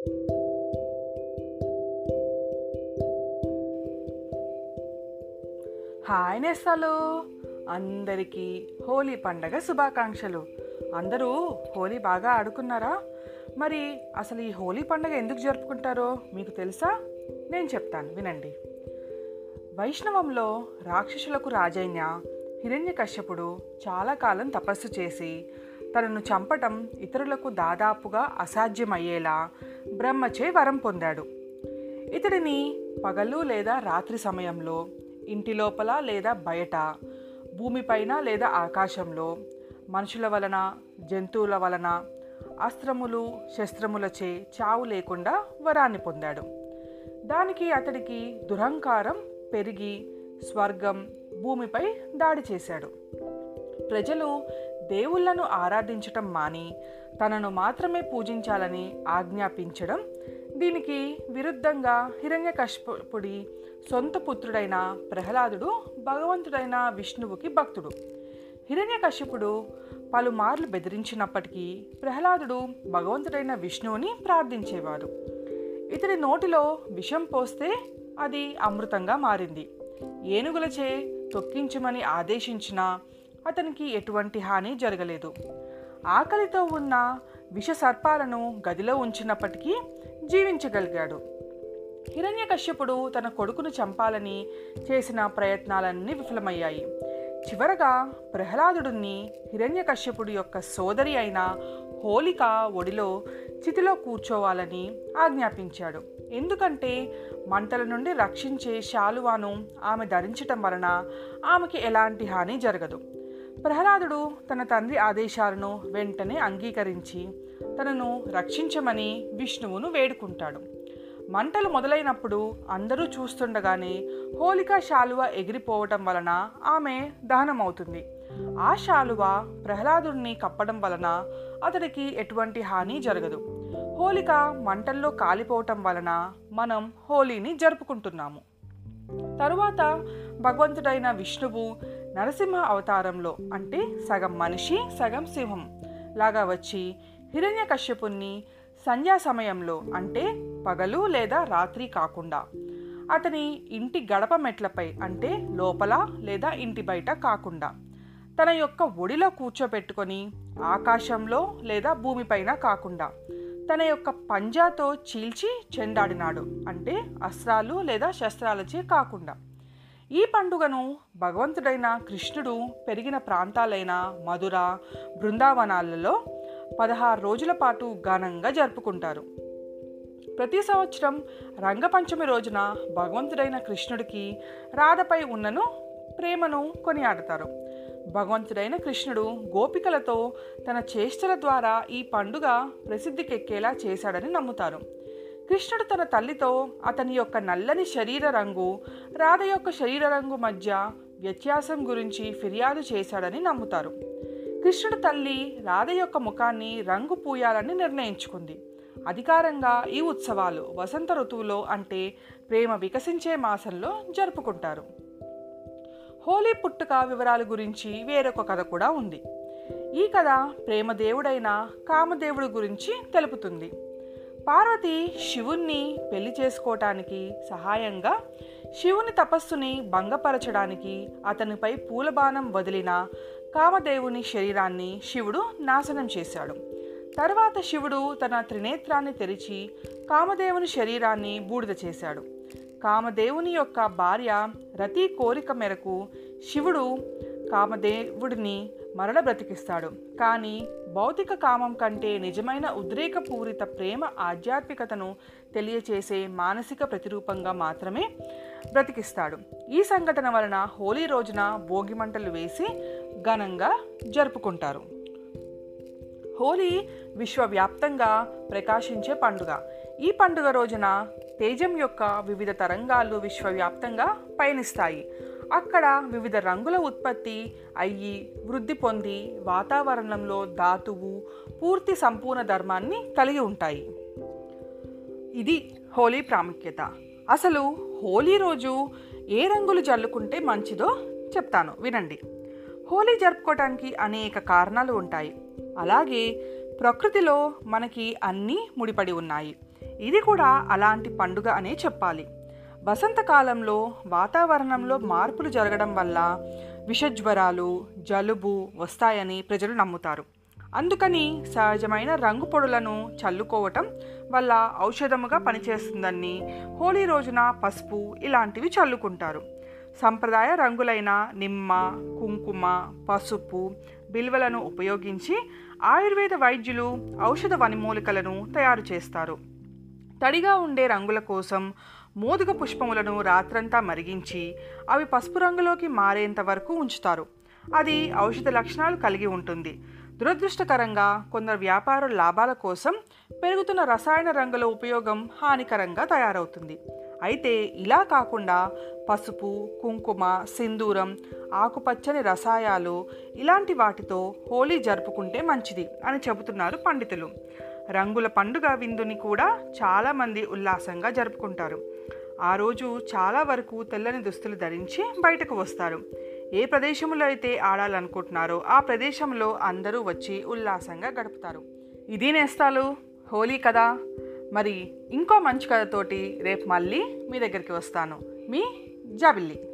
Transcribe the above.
Hi నేస్తాలు. అందరికీ హోలీ పండగ శుభాకాంక్షలు. అందరూ హోలీ బాగా ఆడుకున్నారా? మరి అసలు ఈ హోలీ పండగ ఎందుకు జరుపుకుంటారో మీకు తెలుసా? నేను చెప్తాను వినండి. వైష్ణవంలో రాక్షసులకు రాజైన హిరణ్యకశ్యపుడు చాలా కాలం తపస్సు చేసి తనను చంపటం ఇతరులకు దాదాపుగా అసాధ్యమయ్యేలా బ్రహ్మచే వరం పొందాడు. ఇతడిని పగలు లేదా రాత్రి సమయంలో ఇంటి లోపల లేదా బయట భూమిపైన లేదా ఆకాశంలో మనుషుల వలన జంతువుల వలన అస్త్రములు శస్త్రములచే చావు లేకుండా వరాన్ని పొందాడు. దానికి అతడికి దురహంకారం పెరిగి స్వర్గం భూమిపై దాడి చేశాడు. ప్రజలు దేవుళ్ళను ఆరాధించటం మాని తనను మాత్రమే పూజించాలని ఆజ్ఞాపించడం దీనికి విరుద్ధంగా హిరణ్యకశ్యపుడి సొంత పుత్రుడైన ప్రహ్లాదుడు భగవంతుడైన విష్ణువుకి భక్తుడు. హిరణ్యకశ్యపుడు పలుమార్లు బెదిరించినప్పటికీ ప్రహ్లాదుడు భగవంతుడైన విష్ణువుని ప్రార్థించేవాడు. ఇతడి నోటిలో విషం పోస్తే అది అమృతంగా మారింది. ఏనుగులచే తొక్కించమని ఆదేశించినా అతనికి ఎటువంటి హాని జరగలేదు. ఆకలితో ఉన్న విష సర్పాలను గదిలో ఉంచినప్పటికీ జీవించగలిగాడు. హిరణ్యకశ్యపుడు తన కొడుకును చంపాలని చేసిన ప్రయత్నాలన్నీ విఫలమయ్యాయి. చివరగా ప్రహ్లాదుడిని హిరణ్యకశ్యపుడు యొక్క సోదరి అయిన హోలిక ఒడిలో చితిలో కూర్చోవాలని ఆజ్ఞాపించాడు. ఎందుకంటే మంటల నుండి రక్షించే శాలువాను ఆమె ధరించటం వలన ఆమెకి ఎలాంటి హాని జరగదు. ప్రహ్లాదుడు తన తండ్రి ఆదేశాలను వెంటనే అంగీకరించి తనను రక్షించమని విష్ణువును వేడుకుంటాడు. మంటలు మొదలైనప్పుడు అందరూ చూస్తుండగానే హోలికా శాలువ ఎగిరిపోవటం వలన ఆమె దహనమవుతుంది. ఆ శాలువ ప్రహ్లాదుడిని కప్పడం వలన అతడికి ఎటువంటి హాని జరగదు. హోలిక మంటల్లో కాలిపోవటం వలన మనం హోలీని జరుపుకుంటున్నాము. తరువాత భగవంతుడైన విష్ణువు నరసింహ అవతారంలో అంటే సగం మనిషి సగం సింహం. లాగా వచ్చి హిరణ్యకశ్యపుణ్ణి సంధ్యా సమయంలో అంటే పగలు లేదా రాత్రి కాకుండా అతని ఇంటి గడప మెట్లపై అంటే లోపల లేదా ఇంటి బయట కాకుండా తన యొక్క ఒడిలో కూర్చోబెట్టుకొని ఆకాశంలో లేదా భూమిపైన కాకుండా తన యొక్క పంజాతో చీల్చి చెండాడినాడు. అంటే అస్త్రాలు లేదా శస్త్రాలచే కాకుండా ఈ పండుగను భగవంతుడైన కృష్ణుడు పెరిగిన ప్రాంతాలైన మధుర బృందావనాలలో పదహారు రోజుల పాటు ఘనంగా జరుపుకుంటారు. ప్రతి సంవత్సరం రంగపంచమి రోజున భగవంతుడైన కృష్ణుడికి రాధపై ఉన్నను ప్రేమను కొనియాడతారు. భగవంతుడైన కృష్ణుడు గోపికలతో తన చేష్టల ద్వారా ఈ పండుగ ప్రసిద్ధికెక్కేలా చేశాడని నమ్ముతారు. కృష్ణుడు తన తల్లితో అతని యొక్క నల్లని శరీర రంగు రాధ యొక్క శరీర రంగు మధ్య వ్యత్యాసం గురించి ఫిర్యాదు చేశాడని నమ్ముతారు. కృష్ణుడు తల్లి రాధ యొక్క ముఖాన్ని రంగు పూయాలని నిర్ణయించుకుంది. అధికారంగా ఈ ఉత్సవాలు వసంత ఋతువులో అంటే ప్రేమ వికసించే మాసంలో జరుపుకుంటారు. హోలీ పుట్టుక వివరాల గురించి వేరొక కథ కూడా ఉంది. ఈ కథ ప్రేమ దేవుడైన కామదేవుడి గురించి తెలుపుతుంది. పార్వతి శివుణ్ణి పెళ్ళి చేసుకోవటానికి సహాయంగా శివుని తపస్సుని భంగపరచడానికి అతనిపై పూలబాణం వదిలిన కామదేవుని శరీరాన్ని శివుడు నాశనం చేశాడు. తర్వాత శివుడు తన త్రినేత్రాన్ని తెరిచి కామదేవుని శరీరాన్ని బూడిద చేశాడు. కామదేవుని యొక్క భార్య రతి కోరిక మేరకు శివుడు కామదేవుడిని మరల బ్రతికిస్తాడు. కానీ భౌతిక కామం కంటే నిజమైన ఉద్రేకపూరిత ప్రేమ ఆధ్యాత్మికతను తెలియచేసే మానసిక ప్రతిరూపంగా మాత్రమే బ్రతికిస్తాడు. ఈ సంఘటన వలన హోలీ రోజున భోగి మంటలు వేసి ఘనంగా జరుపుకుంటారు. హోలీ విశ్వవ్యాప్తంగా ప్రకాశించే పండుగ. ఈ పండుగ రోజున తేజం యొక్క వివిధ తరంగాలు విశ్వవ్యాప్తంగా పయనిస్తాయి. అక్కడ వివిధ రంగుల ఉత్పత్తి అయ్యి వృద్ధి పొంది వాతావరణంలో ధాతువు పూర్తి సంపూర్ణ ధర్మాన్ని కలిగి ఉంటాయి. ఇది హోలీ ప్రాముఖ్యత. అసలు హోలీ రోజు ఏ రంగులు జల్లుకుంటే మంచిదో చెప్తాను. వినండి. హోలీ జరుపుకోవడానికి అనేక కారణాలు ఉంటాయి. అలాగే ప్రకృతిలో మనకి అన్నీ ముడిపడి ఉన్నాయి. ఇది కూడా అలాంటి పండుగ అనే చెప్పాలి. వసంతకాలంలో వాతావరణంలో మార్పులు జరగడం వల్ల విషజ్వరాలు జలుబు వస్తాయని ప్రజలు నమ్ముతారు. అందుకని సహజమైన రంగు పొడులను చల్లుకోవటం వల్ల ఔషధముగా పనిచేస్తుందని హోలీ రోజున పసుపు ఇలాంటివి చల్లుకుంటారు. సంప్రదాయ రంగులైన నిమ్మ కుంకుమ పసుపు బిల్వలను ఉపయోగించి ఆయుర్వేద వైద్యులు ఔషధ వనిమూలికలను తయారు చేస్తారు. తడిగా ఉండే రంగుల కోసం మోదుగ పుష్పములను రాత్రంతా మరిగించి అవి పసుపు రంగులోకి మారేంత వరకు ఉంచుతారు. అది ఔషధ లక్షణాలు కలిగి ఉంటుంది. దురదృష్టకరంగా కొందరు వ్యాపారుల లాభాల కోసం పెరుగుతున్న రసాయన రంగుల ఉపయోగం హానికరంగా తయారవుతుంది. అయితే ఇలా కాకుండా పసుపు కుంకుమ సింధూరం ఆకుపచ్చని రసాయాలు ఇలాంటి వాటితో హోలీ జరుపుకుంటే మంచిది అని చెబుతున్నారు పండితులు. రంగుల పండుగ విందుని కూడా చాలామంది ఉల్లాసంగా జరుపుకుంటారు. ఆ రోజు చాలా వరకు తెల్లని దుస్తులు ధరించి బయటకు వస్తారు. ఏ ప్రదేశంలో అయితే ఆడాలనుకుంటున్నారో ఆ ప్రదేశంలో అందరూ వచ్చి ఉల్లాసంగా గడుపుతారు. ఇది నేస్తాలు? హోలీ కదా? మరి ఇంకో మంచి కథతోటి రేపు మళ్ళీ మీ దగ్గరికి వస్తాను. మీ జాబిల్లి.